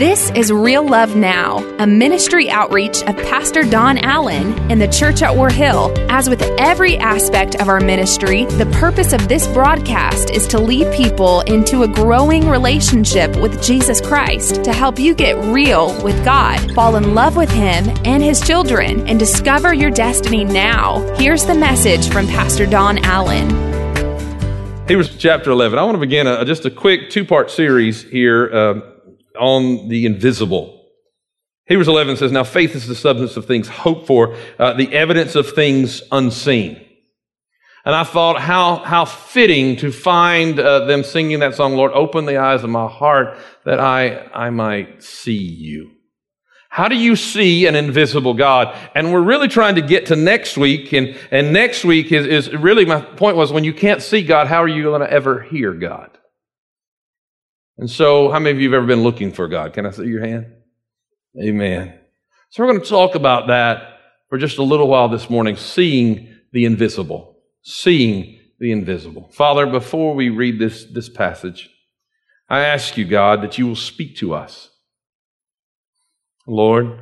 This is Real Love Now, a ministry outreach of Pastor Don Allen in the church at War Hill. As with every aspect of our ministry, the purpose of this broadcast is to lead people into a growing relationship with Jesus Christ to help you get real with God, fall in love with Him and His children, and discover your destiny now. Here's the message from Pastor Don Allen. Hebrews chapter 11. I want to begin a, just a quick two part series here. Uh, on the invisible. Hebrews 11 says, Now faith is the substance of things hoped for, uh, the evidence of things unseen. And I thought how, how fitting to find uh, them singing that song, Lord, open the eyes of my heart that I, I might see you. How do you see an invisible God? And we're really trying to get to next week. And, and next week is, is really my point was when you can't see God, how are you going to ever hear God? And so, how many of you have ever been looking for God? Can I see your hand? Amen. So, we're going to talk about that for just a little while this morning, seeing the invisible. Seeing the invisible. Father, before we read this, this passage, I ask you, God, that you will speak to us. Lord,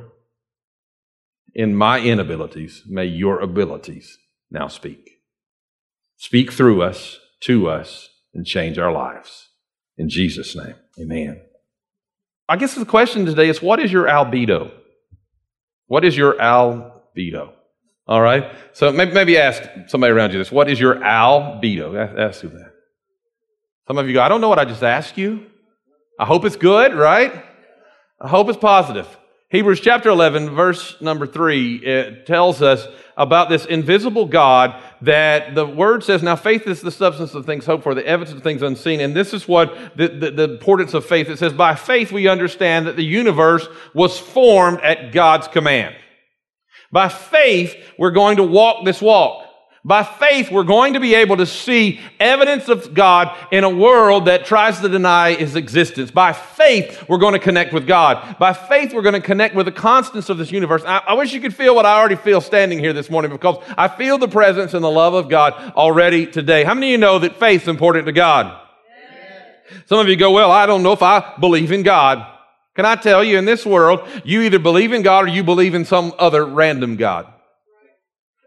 in my inabilities, may your abilities now speak. Speak through us, to us, and change our lives. In Jesus' name, amen. I guess the question today is what is your albedo? What is your albedo? All right? So maybe, maybe ask somebody around you this. What is your albedo? Ask, who that. Some of you go, I don't know what I just asked you. I hope it's good, right? I hope it's positive. Hebrews chapter 11, verse number 3, it tells us about this invisible God that the word says, now faith is the substance of things hoped for, the evidence of things unseen. And this is what the, the, the importance of faith. It says, by faith we understand that the universe was formed at God's command. By faith, we're going to walk this walk. By faith, we're going to be able to see evidence of God in a world that tries to deny his existence. By faith, we're going to connect with God. By faith, we're going to connect with the constants of this universe. I, I, wish you could feel what I already feel standing here this morning because I feel the presence and the love of God already today. How many of you know that faith's important to God? Some of you go, well, I don't know if I believe in God. Can I tell you, in this world, you either believe in God or you believe in some other random God.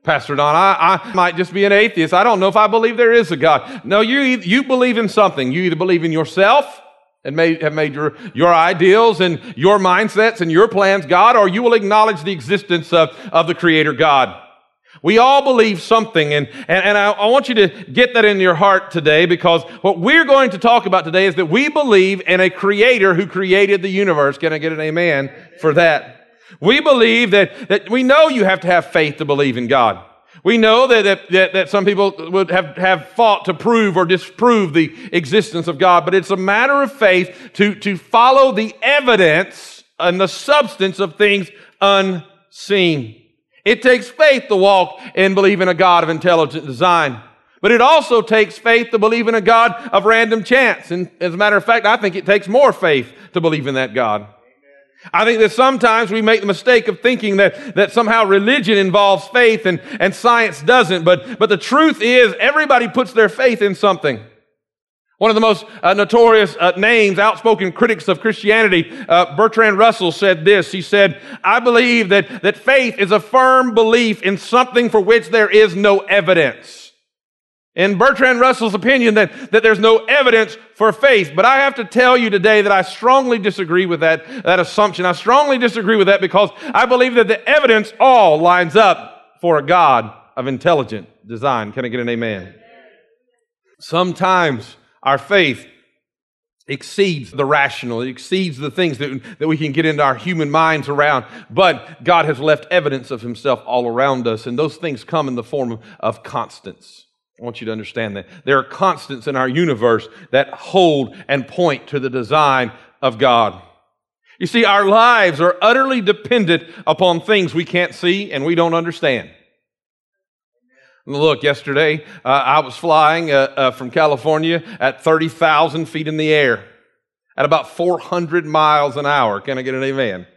Pastor Don, I, I might just be an atheist. I don't know if I believe there is a God. No, you, you believe in something. You either believe in yourself and may, have made your, your ideals and your mindsets and your plans God, or you will acknowledge the existence of, of the Creator God. We all believe something, and, and, and I, I want you to get that in your heart today because what we're going to talk about today is that we believe in a Creator who created the universe. Can I get an amen for that? We believe that, that we know you have to have faith to believe in God. We know that, that, that, some people would have, have fought to prove or disprove the existence of God, but it's a matter of faith to, to follow the evidence and the substance of things unseen. It takes faith to walk and believe in a God of intelligent design. But it also takes faith to believe in a God of random chance. And as a matter of fact, I think it takes more faith to believe in that God. I think that sometimes we make the mistake of thinking that, that somehow religion involves faith and, and science doesn't. But, but the truth is, everybody puts their faith in something. One of the most uh, notorious uh, names, outspoken critics of Christianity, uh, Bertrand Russell said this. He said, I believe that, that faith is a firm belief in something for which there is no evidence. In Bertrand Russell's opinion, that, that there's no evidence for faith. But I have to tell you today that I strongly disagree with that, that assumption. I strongly disagree with that because I believe that the evidence all lines up for a God of intelligent design. Can I get an amen? Sometimes our faith exceeds the rational, it exceeds the things that, that we can get into our human minds around. But God has left evidence of Himself all around us, and those things come in the form of, of constants. I want you to understand that. There are constants in our universe that hold and point to the design of God. You see, our lives are utterly dependent upon things we can't see and we don't understand. Look, yesterday uh, I was flying uh, uh, from California at 30,000 feet in the air at about 400 miles an hour. Can I get an amen?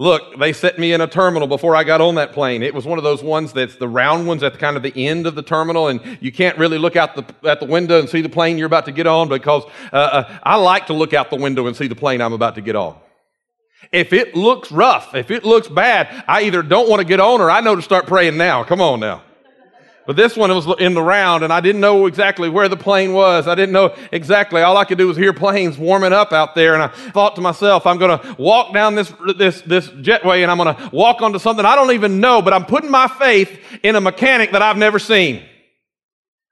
Look, they set me in a terminal before I got on that plane. It was one of those ones that's the round ones at the kind of the end of the terminal, and you can't really look out the, at the window and see the plane you're about to get on because uh, uh, I like to look out the window and see the plane I'm about to get on. If it looks rough, if it looks bad, I either don't want to get on or I know to start praying now. Come on now. But this one was in the round, and I didn't know exactly where the plane was. I didn't know exactly. All I could do was hear planes warming up out there, and I thought to myself, I'm going to walk down this, this, this jetway, and I'm going to walk onto something I don't even know, but I'm putting my faith in a mechanic that I've never seen.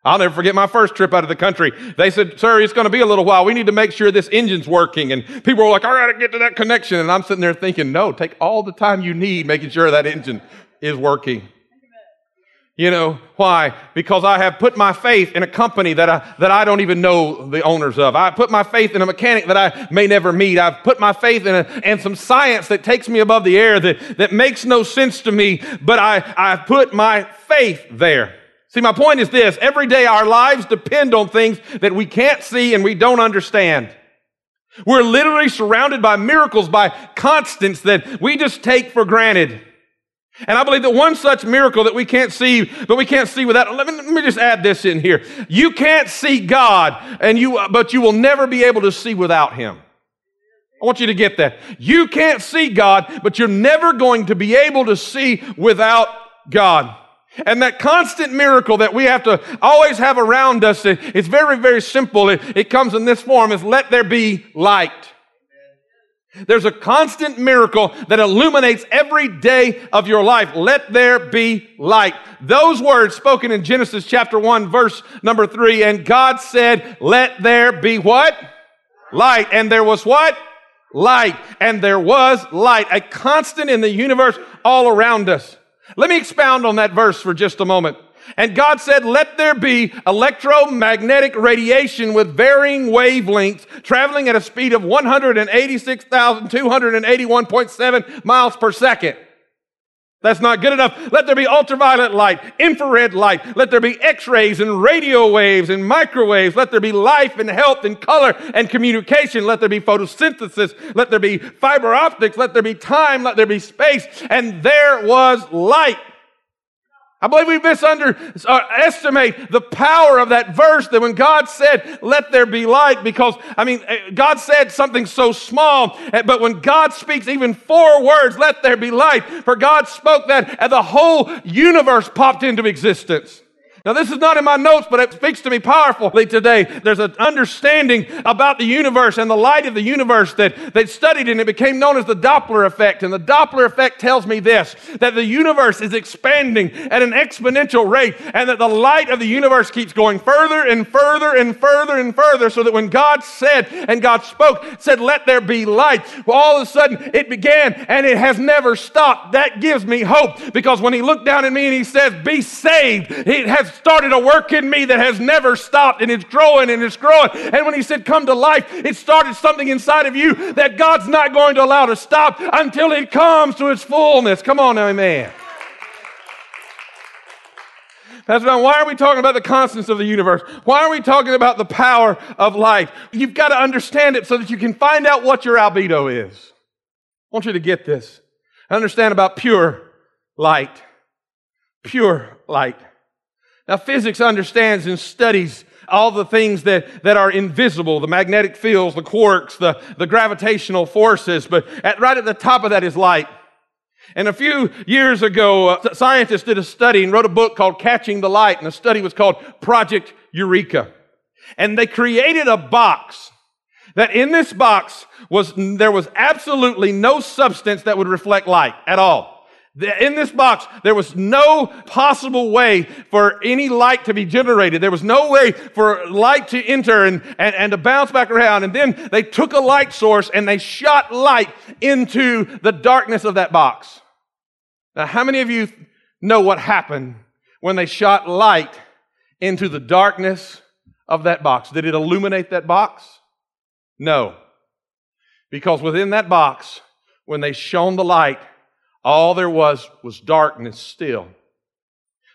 I'll never forget my first trip out of the country. They said, Sir, it's going to be a little while. We need to make sure this engine's working. And people were like, I got to get to that connection. And I'm sitting there thinking, No, take all the time you need making sure that engine is working. You know, why? Because I have put my faith in a company that I, that I don't even know the owners of. I put my faith in a mechanic that I may never meet. I've put my faith in, a, some science that takes me above the air that, that makes no sense to me, but I, I've put my faith there. See, my point is this every day our lives depend on things that we can't see and we don't understand. We're literally surrounded by miracles, by constants that we just take for granted. And I believe that one such miracle that we can't see, but we can't see without, let me, let me just add this in here. You can't see God, and you, but you will never be able to see without Him. I want you to get that. You can't see God, but you're never going to be able to see without God. And that constant miracle that we have to always have around us, it's very, very simple. It, it comes in this form is let there be light. There's a constant miracle that illuminates every day of your life. Let there be light. Those words spoken in Genesis chapter 1 verse number 3 and God said, let there be what? Light. And there was what? Light. And there was light. A constant in the universe all around us. Let me expound on that verse for just a moment. And God said, let there be electromagnetic radiation with varying wavelengths traveling at a speed of 186,281.7 miles per second. That's not good enough. Let there be ultraviolet light, infrared light. Let there be x-rays and radio waves and microwaves. Let there be life and health and color and communication. Let there be photosynthesis. Let there be fiber optics. Let there be time. Let there be space. And there was light. I believe we misunderestimate the power of that verse that when God said, let there be light, because, I mean, eh, God said something so small, eh, but when God speaks even four words, let there be light, for God spoke that and the whole universe popped into existence. Now, this is not in my notes, but it speaks to me powerfully today. There's an understanding about the universe and the light of the universe that they studied, and it became known as the Doppler effect. And the Doppler effect tells me this that the universe is expanding at an exponential rate, and that the light of the universe keeps going further and further and further and further, so that when God said and God spoke, said, Let there be light, well, all of a sudden it began and it has never stopped. That gives me hope because when He looked down at me and He says, Be saved, it has started a work in me that has never stopped and it's growing and it's growing. And when he said, Come to life, it started something inside of you that God's not going to allow to stop until it comes to its fullness. Come on, amen. Pastor Don, why are we talking about the constants of the universe? Why are we talking about the power of light? You've got to understand it so that you can find out what your albedo is. I want you to get this. Understand about pure light. Pure light. Now, physics understands and studies all the things that, that are invisible, the magnetic fields, the quarks, the, the gravitational forces, but at, right at the top of that is light. And a few years ago, scientists did a study and wrote a book called Catching the Light, and the study was called Project Eureka. And they created a box that in this box was, there was absolutely no substance that would reflect light at all. In this box, there was no possible way for any light to be generated. There was no way for light to enter and, and, and to bounce back around. And then they took a light source and they shot light into the darkness of that box. Now, how many of you know what happened when they shot light into the darkness of that box? Did it illuminate that box? No. Because within that box, when they shone the light, all there was was darkness still.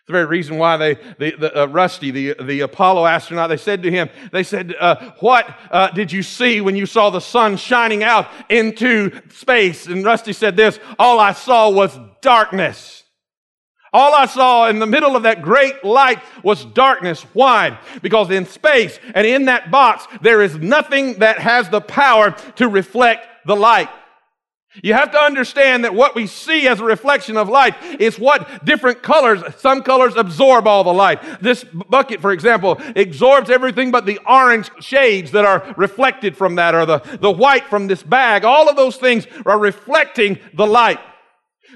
The very reason why they, the, the uh, Rusty, the, the Apollo astronaut, they said to him, they said, uh, What uh, did you see when you saw the sun shining out into space? And Rusty said this, All I saw was darkness. All I saw in the middle of that great light was darkness. Why? Because in space and in that box, there is nothing that has the power to reflect the light. You have to understand that what we see as a reflection of light is what different colors, some colors absorb all the light. This bucket, for example, absorbs everything but the orange shades that are reflected from that or the, the white from this bag. All of those things are reflecting the light.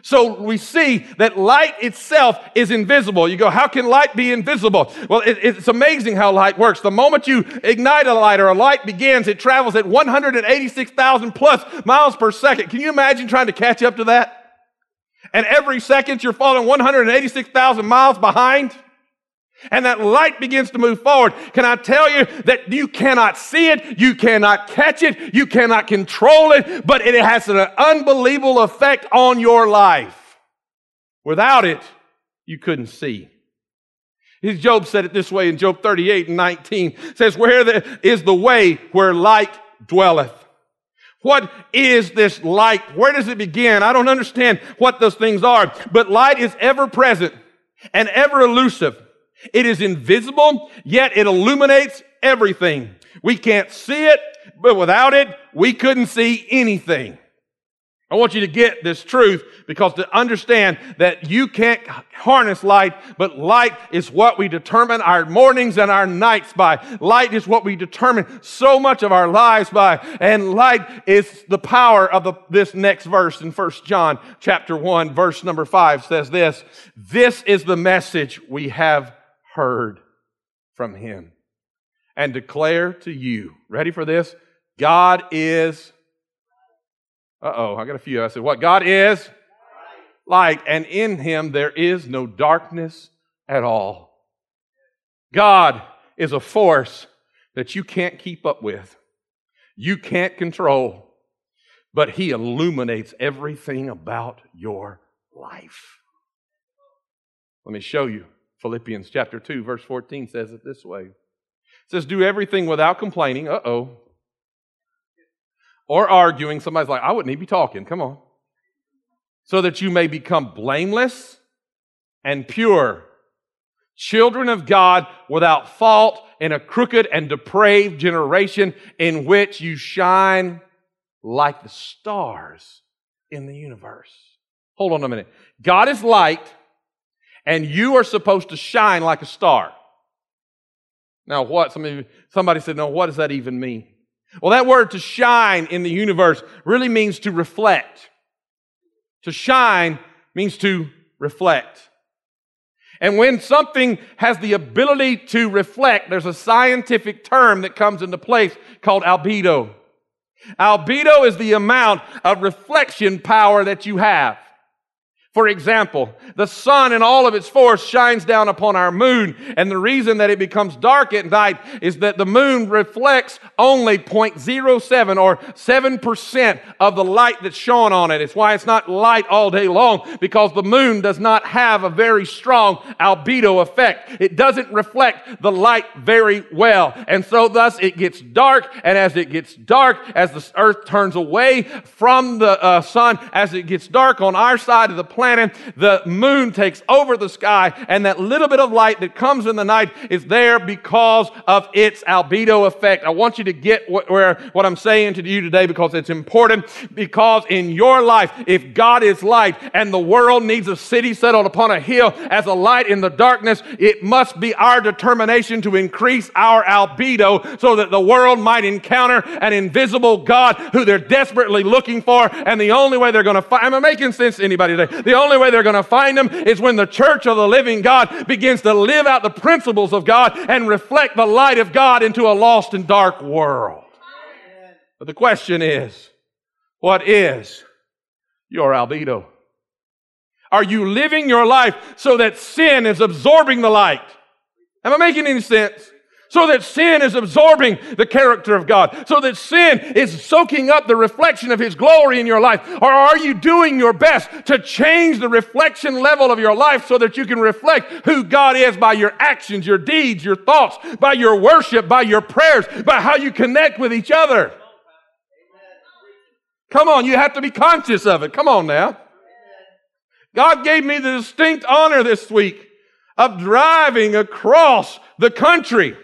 So we see that light itself is invisible. You go, how can light be invisible? Well, it, it's amazing how light works. The moment you ignite a light or a light begins, it travels at 186,000 plus miles per second. Can you imagine trying to catch up to that? And every second you're falling 186,000 miles behind? And that light begins to move forward, can I tell you that you cannot see it, you cannot catch it, you cannot control it, but it has an unbelievable effect on your life. Without it, you couldn't see. Job said it this way in Job 38 and 19 says, Where is the way where light dwelleth? What is this light? Where does it begin? I don't understand what those things are, but light is ever present and ever elusive. It is invisible, yet it illuminates everything. We can't see it, but without it, we couldn't see anything. I want you to get this truth because to understand that you can't harness light, but light is what we determine our mornings and our nights by. Light is what we determine so much of our lives by. And light is the power of the, this next verse in 1 John chapter 1, verse number 5 says this, This is the message we have heard from him and declare to you. Ready for this? God is. Uh oh, I got a few. I said, What? God is light, and in him there is no darkness at all. God is a force that you can't keep up with, you can't control, but he illuminates everything about your life. Let me show you. Philippians chapter 2, verse 14 says it this way. It says, Do everything without complaining. Uh oh. Or arguing. Somebody's like, I wouldn't even be talking. Come on. So that you may become blameless and pure. Children of God without fault in a crooked and depraved generation in which you shine like the stars in the universe. Hold on a minute. God is light and you are supposed to shine like a star. Now, what? Somebody, somebody said, no, what does that even mean? Well, that word to shine in the universe really means to reflect. To shine means to reflect. And when something has the ability to reflect, there's a scientific term that comes into place called albedo. Albedo is the amount of reflection power that you have. For example, the sun in all of its force shines down upon our moon, and the reason that it becomes dark at night is that the moon reflects only 0.07 or 7% of the light that's shone on it. It's why it's not light all day long, because the moon does not have a very strong albedo effect. It doesn't reflect the light very well. And so thus it gets dark, and as it gets dark, as the earth turns away from the uh, sun, as it gets dark on our side of the planet, planet, the moon takes over the sky, and that little bit of light that comes in the night is there because of its albedo effect. I want you to get what, where, what I'm saying to you today because it's important. Because in your life, if God is light and the world needs a city settled upon a hill as a light in the darkness, it must be our determination to increase our albedo so that the world might encounter an invisible God who they're desperately looking for. And the only way they're going to find, am I making sense to anybody today? The only way they're going to find them is when the church of the living God begins to live out the principles of God and reflect the light of God into a lost and dark world. But the question is, what is your albedo? Are you living your life so that sin is absorbing the light? Am I making any sense? So that sin is absorbing the character of God, so that sin is soaking up the reflection of His glory in your life? Or are you doing your best to change the reflection level of your life so that you can reflect who God is by your actions, your deeds, your thoughts, by your worship, by your prayers, by how you connect with each other? Come on, you have to be conscious of it. Come on now. God gave me the distinct honor this week of driving across the country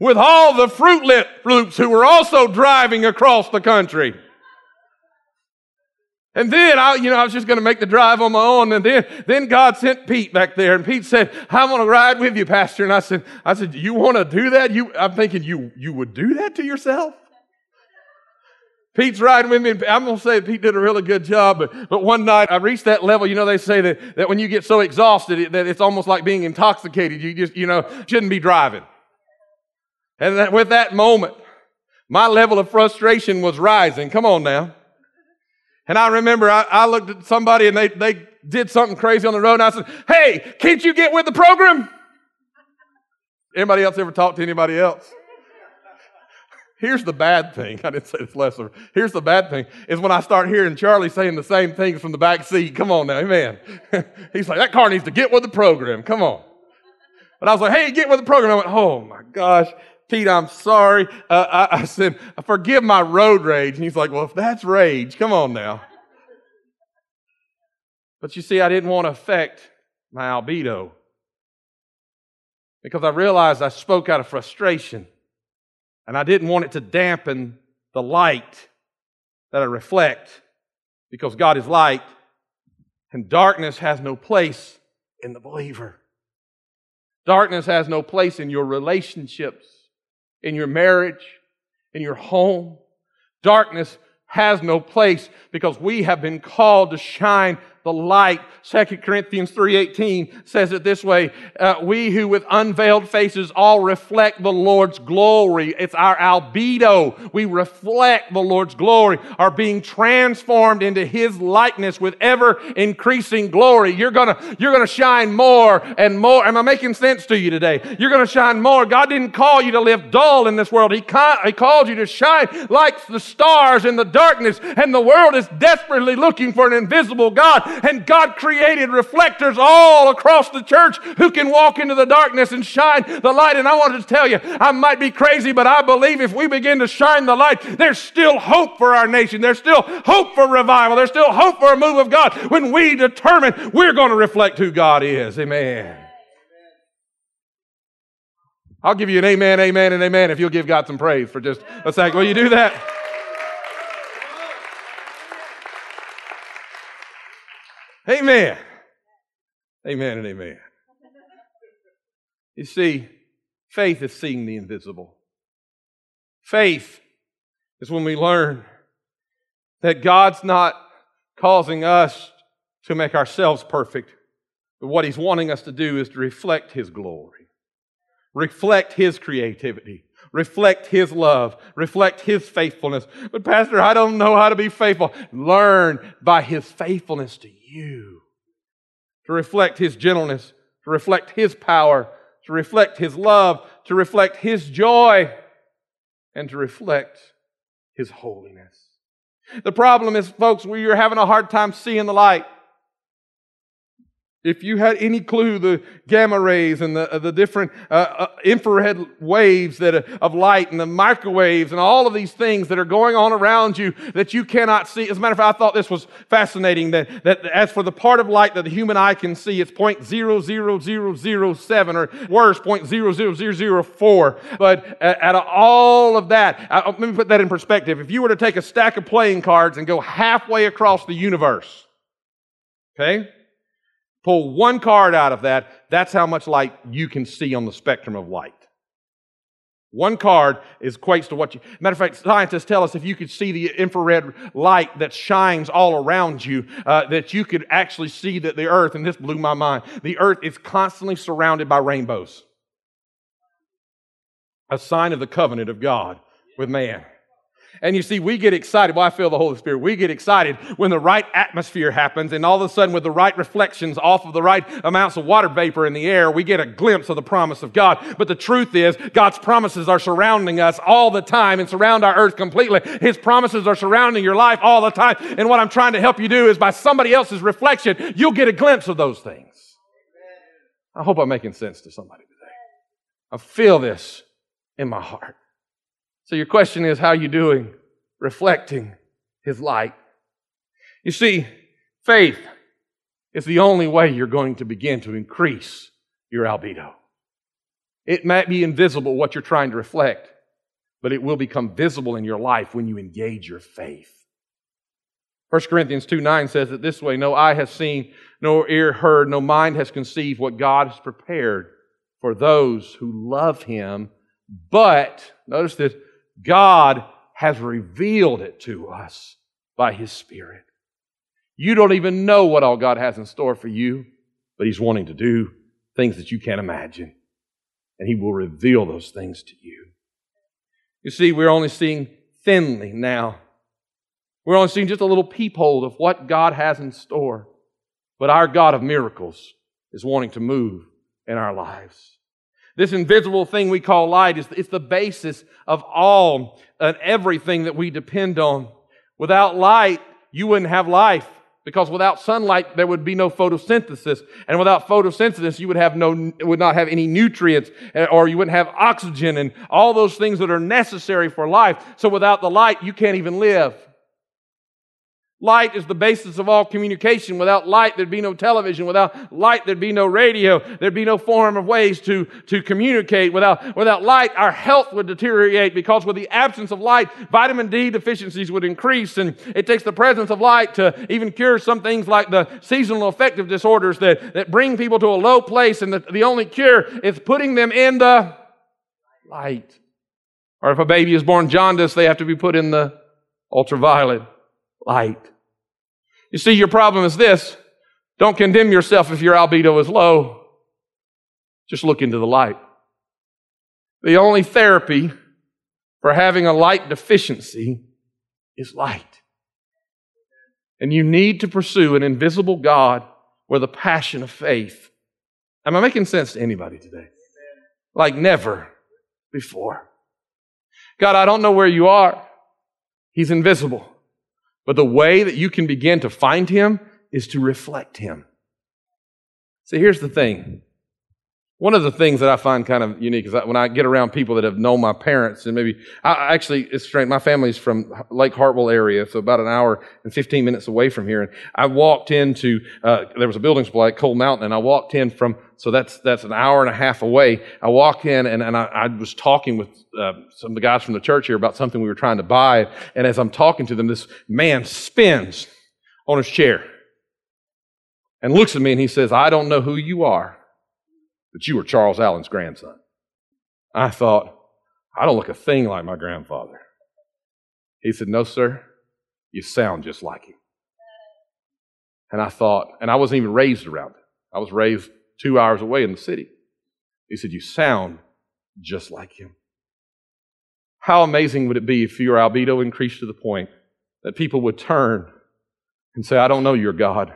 with all the Fruit Loops who were also driving across the country. And then I, you know, I was just going to make the drive on my own. And then, then God sent Pete back there and Pete said, I want to ride with you, Pastor. And I said, I said, you want to do that? You, I'm thinking you, you would do that to yourself? Pete's riding with me. I'm going to say Pete did a really good job. But, but one night I reached that level. You know, they say that, that when you get so exhausted that it's almost like being intoxicated. You just, you know, shouldn't be driving. And that, with that moment, my level of frustration was rising. Come on now. And I remember I, I, looked at somebody and they, they did something crazy on the road and I said, Hey, can't you get with the program? Anybody else ever talk to anybody else? Here's the bad thing. I didn't say this last over. Here's the bad thing is when I start hearing Charlie saying the same things from the back seat. Come on now, amen. He's like, that car needs to get with the program. Come on. But I was like, hey, get with the program. I went, oh my gosh. Pete, I'm sorry. Uh, I, I said, forgive my road rage. And he's like, well, if that's rage, come on now. But you see, I didn't want to affect my albedo because I realized I spoke out of frustration and I didn't want it to dampen the light that I reflect because God is light and darkness has no place in the believer. Darkness has no place in your relationships in your marriage, in your home. Darkness has no place because we have been called to shine the light. 2 Corinthians 3.18 says it this way, uh, we who with unveiled faces all reflect the Lord's glory. It's our albedo. We reflect the Lord's glory, are being transformed into His likeness with ever increasing glory. You're gonna, you're gonna shine more and more. Am I making sense to you today? You're gonna shine more. God didn't call you to live dull in this world. He, ca- he called you to shine like the stars in the darkness, and the world is desperately looking for an invisible God. And God created reflectors all across the church who can walk into the darkness and shine the light. And I wanted to tell you, I might be crazy, but I believe if we begin to shine the light, there's still hope for our nation. There's still hope for revival. There's still hope for a move of God when we determine we're going to reflect who God is. Amen. I'll give you an amen, amen, and amen if you'll give God some praise for just a second. Will you do that? Amen. Amen and amen. You see, faith is seeing the invisible. Faith is when we learn that God's not causing us to make ourselves perfect, but what He's wanting us to do is to reflect His glory, reflect His creativity, reflect His love, reflect His faithfulness. But, Pastor, I don't know how to be faithful. Learn by His faithfulness to you to reflect His gentleness, to reflect His power, to reflect His love, to reflect His joy, and to reflect His holiness. The problem is, folks, we are having a hard time seeing the light. If you had any clue, the gamma rays and the, uh, the different uh, uh, infrared waves that, uh, of light and the microwaves and all of these things that are going on around you that you cannot see. As a matter of fact, I thought this was fascinating that, that as for the part of light that the human eye can see, it's 0.00007 or worse, 0.00004. But out of all of that, uh, let me put that in perspective. If you were to take a stack of playing cards and go halfway across the universe, okay? Pull one card out of that, that's how much light you can see on the spectrum of light. One card is equates to what you. Matter of fact, scientists tell us if you could see the infrared light that shines all around you, uh, that you could actually see that the Earth, and this blew my mind, the Earth is constantly surrounded by rainbows. A sign of the covenant of God with man. And you see, we get excited. Well, I feel the Holy Spirit. We get excited when the right atmosphere happens, and all of a sudden, with the right reflections off of the right amounts of water vapor in the air, we get a glimpse of the promise of God. But the truth is, God's promises are surrounding us all the time and surround our earth completely. His promises are surrounding your life all the time. And what I'm trying to help you do is by somebody else's reflection, you'll get a glimpse of those things. I hope I'm making sense to somebody today. I feel this in my heart. So your question is, how are you doing reflecting His light? You see, faith is the only way you're going to begin to increase your albedo. It might be invisible what you're trying to reflect, but it will become visible in your life when you engage your faith. 1 Corinthians 2 9 says it this way No eye has seen, no ear heard, no mind has conceived what God has prepared for those who love Him. But, notice this, God has revealed it to us by His Spirit. You don't even know what all God has in store for you, but He's wanting to do things that you can't imagine. And He will reveal those things to you. You see, we're only seeing thinly now. We're only seeing just a little peephole of what God has in store. But our God of miracles is wanting to move in our lives. This invisible thing we call light is it's the basis of all and everything that we depend on. Without light, you wouldn't have life. Because without sunlight, there would be no photosynthesis. And without photosynthesis, you would have no, would not have any nutrients, or you wouldn't have oxygen and all those things that are necessary for life. So without the light, you can't even live. Light is the basis of all communication. Without light, there'd be no television. Without light, there'd be no radio. There'd be no form of ways to, to communicate. Without, without light, our health would deteriorate because with the absence of light, vitamin D deficiencies would increase. And it takes the presence of light to even cure some things like the seasonal affective disorders that, that bring people to a low place. And the, the only cure is putting them in the light. Or if a baby is born jaundiced, they have to be put in the ultraviolet light. You see, your problem is this. Don't condemn yourself if your albedo is low. Just look into the light. The only therapy for having a light deficiency is light. And you need to pursue an invisible God with a passion of faith. Am I making sense to anybody today? Like never before. God, I don't know where you are. He's invisible. But the way that you can begin to find Him is to reflect Him. See, here's the thing. One of the things that I find kind of unique is that when I get around people that have known my parents, and maybe I actually it's strange. My family's from Lake Hartwell area, so about an hour and 15 minutes away from here. And I walked into uh, there was a building supply at Cold Mountain, and I walked in from so that's that's an hour and a half away. I walk in and, and I, I was talking with uh, some of the guys from the church here about something we were trying to buy. And as I'm talking to them, this man spins on his chair and looks at me and he says, "I don't know who you are, but you are Charles Allen's grandson." I thought, I don't look a thing like my grandfather. He said, "No, sir, you sound just like him." And I thought, and I wasn't even raised around him. I was raised two hours away in the city. He said, You sound just like him. How amazing would it be if your albedo increased to the point that people would turn and say, I don't know your God,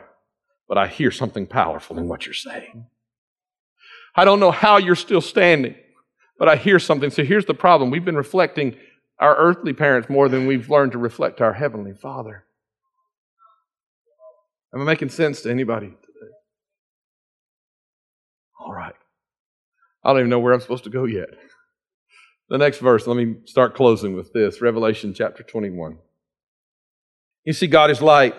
but I hear something powerful in what you're saying. I don't know how you're still standing, but I hear something. So here's the problem we've been reflecting our earthly parents more than we've learned to reflect our heavenly Father. Am I making sense to anybody? Today? All right. I don't even know where I'm supposed to go yet. The next verse, let me start closing with this Revelation chapter 21. You see, God is light.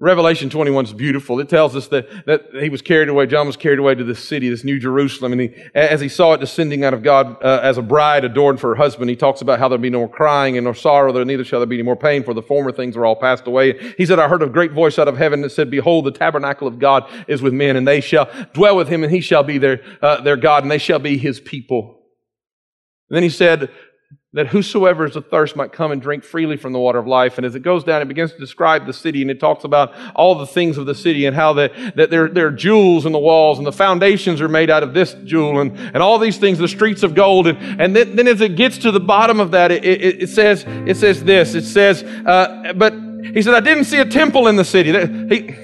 Revelation 21 is beautiful. It tells us that, that he was carried away, John was carried away to this city, this new Jerusalem, and he, as he saw it descending out of God uh, as a bride adorned for her husband, he talks about how there'll be no more crying and no sorrow, there neither shall there be any more pain, for the former things are all passed away. He said, I heard a great voice out of heaven that said, Behold, the tabernacle of God is with men, and they shall dwell with him, and he shall be their, uh, their God, and they shall be his people. And then he said, that whosoever is athirst might come and drink freely from the water of life. And as it goes down, it begins to describe the city and it talks about all the things of the city and how that, that there, there are jewels in the walls and the foundations are made out of this jewel and, and all these things, the streets of gold. And, and then, then as it gets to the bottom of that, it, it, it says, it says this, it says, uh, but he said, I didn't see a temple in the city. He,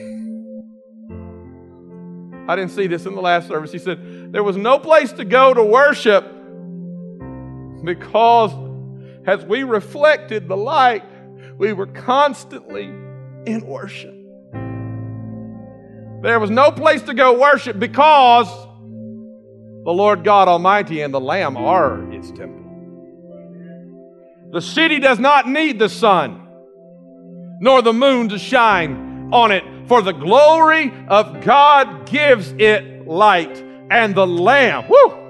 I didn't see this in the last service. He said, there was no place to go to worship because as we reflected the light, we were constantly in worship. There was no place to go worship because the Lord God Almighty and the Lamb are its temple. The city does not need the sun nor the moon to shine on it, for the glory of God gives it light and the Lamb. Woo!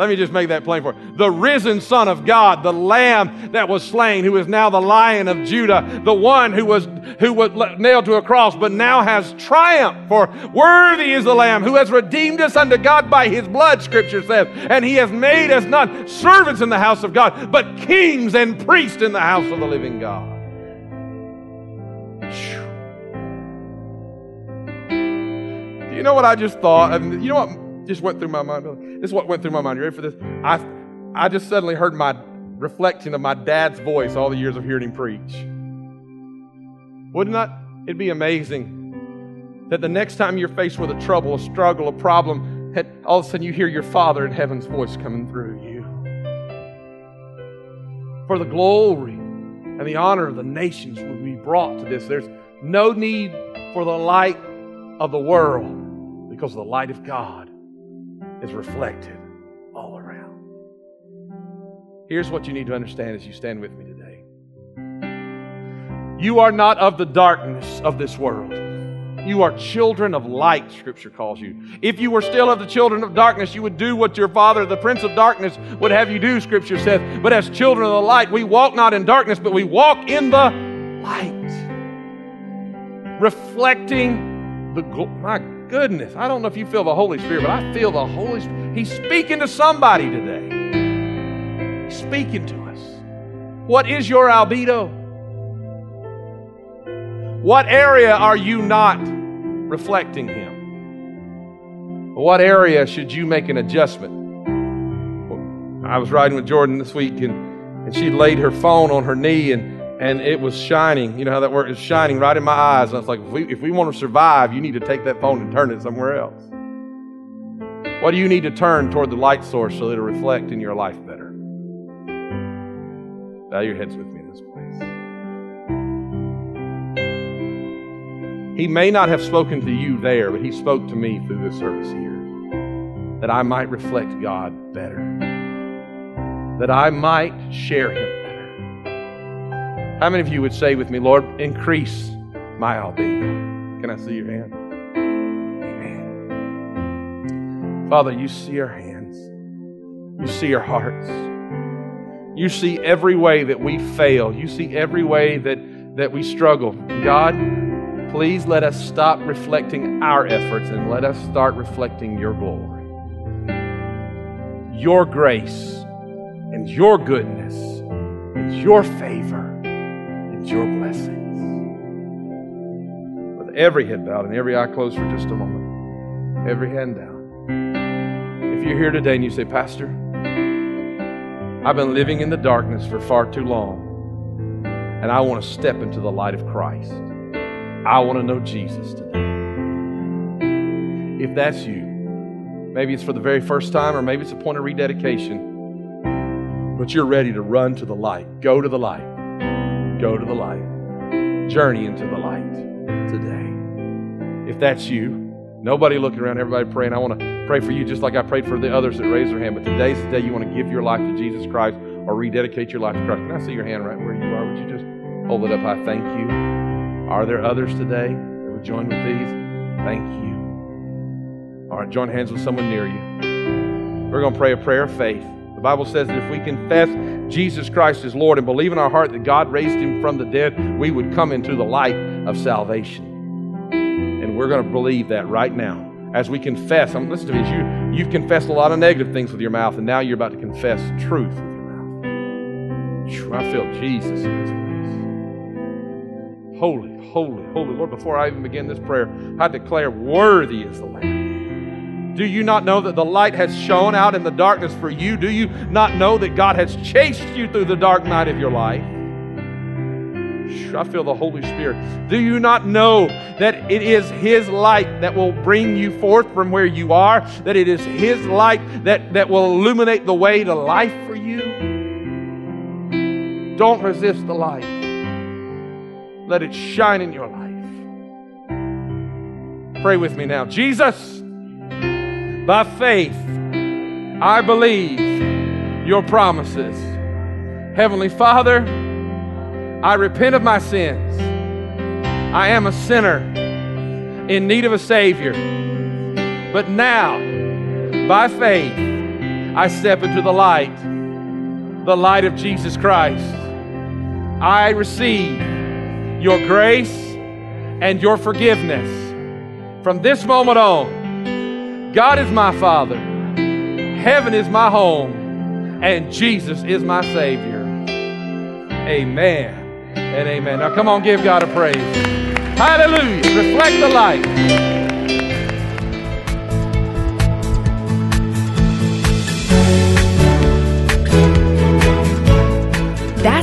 Let me just make that plain for you. The risen Son of God, the Lamb that was slain, who is now the Lion of Judah, the one who was who was nailed to a cross, but now has triumph. For worthy is the Lamb who has redeemed us unto God by his blood, Scripture says, and he has made us not servants in the house of God, but kings and priests in the house of the living God. You know what I just thought? I mean, you know what just went through my mind. This is what went through my mind. You ready for this? I, I just suddenly heard my reflection of my dad's voice all the years of hearing him preach. Wouldn't that? It'd be amazing that the next time you're faced with a trouble, a struggle, a problem, that all of a sudden you hear your Father in heaven's voice coming through you. For the glory and the honor of the nations will be brought to this. There's no need for the light of the world because the light of God is reflected all around. Here's what you need to understand as you stand with me today you are not of the darkness of this world. You are children of light, Scripture calls you. If you were still of the children of darkness, you would do what your father, the prince of darkness, would have you do, Scripture says. But as children of the light, we walk not in darkness, but we walk in the light. Reflecting the, my goodness, I don't know if you feel the Holy Spirit, but I feel the Holy Spirit. He's speaking to somebody today. He's speaking to us. What is your albedo? What area are you not reflecting Him? What area should you make an adjustment? I was riding with Jordan this week, and, and she laid her phone on her knee, and and it was shining. You know how that works? It's shining right in my eyes. And I was like, if we, if we want to survive, you need to take that phone and turn it somewhere else. What do you need to turn toward the light source so that it'll reflect in your life better? Bow your heads with me in this place. He may not have spoken to you there, but He spoke to me through this service here that I might reflect God better, that I might share Him how many of you would say with me, Lord, increase my albedo? Can I see your hand? Amen. Father, you see our hands, you see our hearts. You see every way that we fail. You see every way that, that we struggle. God, please let us stop reflecting our efforts and let us start reflecting your glory, your grace, and your goodness, and your favor your blessings. With every head bowed and every eye closed for just a moment, every hand down. If you're here today and you say, Pastor, I've been living in the darkness for far too long, and I want to step into the light of Christ. I want to know Jesus today. If that's you, maybe it's for the very first time, or maybe it's a point of rededication, but you're ready to run to the light. Go to the light. Go to the light. Journey into the light today. If that's you, nobody looking around, everybody praying. I want to pray for you just like I prayed for the others that raised their hand. But today's the day you want to give your life to Jesus Christ or rededicate your life to Christ. Can I see your hand right where you are? Would you just hold it up high? Thank you. Are there others today that would join with these? Thank you. All right, join hands with someone near you. We're going to pray a prayer of faith. The Bible says that if we confess Jesus Christ as Lord and believe in our heart that God raised him from the dead, we would come into the light of salvation. And we're going to believe that right now. As we confess, I'm listen to me, you, you've confessed a lot of negative things with your mouth, and now you're about to confess truth with your mouth. I feel Jesus in this place. Holy, holy, holy Lord, before I even begin this prayer, I declare worthy is the Lamb. Do you not know that the light has shone out in the darkness for you? Do you not know that God has chased you through the dark night of your life? I feel the Holy Spirit. Do you not know that it is His light that will bring you forth from where you are? That it is His light that, that will illuminate the way to life for you? Don't resist the light. Let it shine in your life. Pray with me now. Jesus. By faith, I believe your promises. Heavenly Father, I repent of my sins. I am a sinner in need of a Savior. But now, by faith, I step into the light, the light of Jesus Christ. I receive your grace and your forgiveness. From this moment on, God is my Father, heaven is my home, and Jesus is my Savior. Amen and amen. Now, come on, give God a praise. Hallelujah. Reflect the light.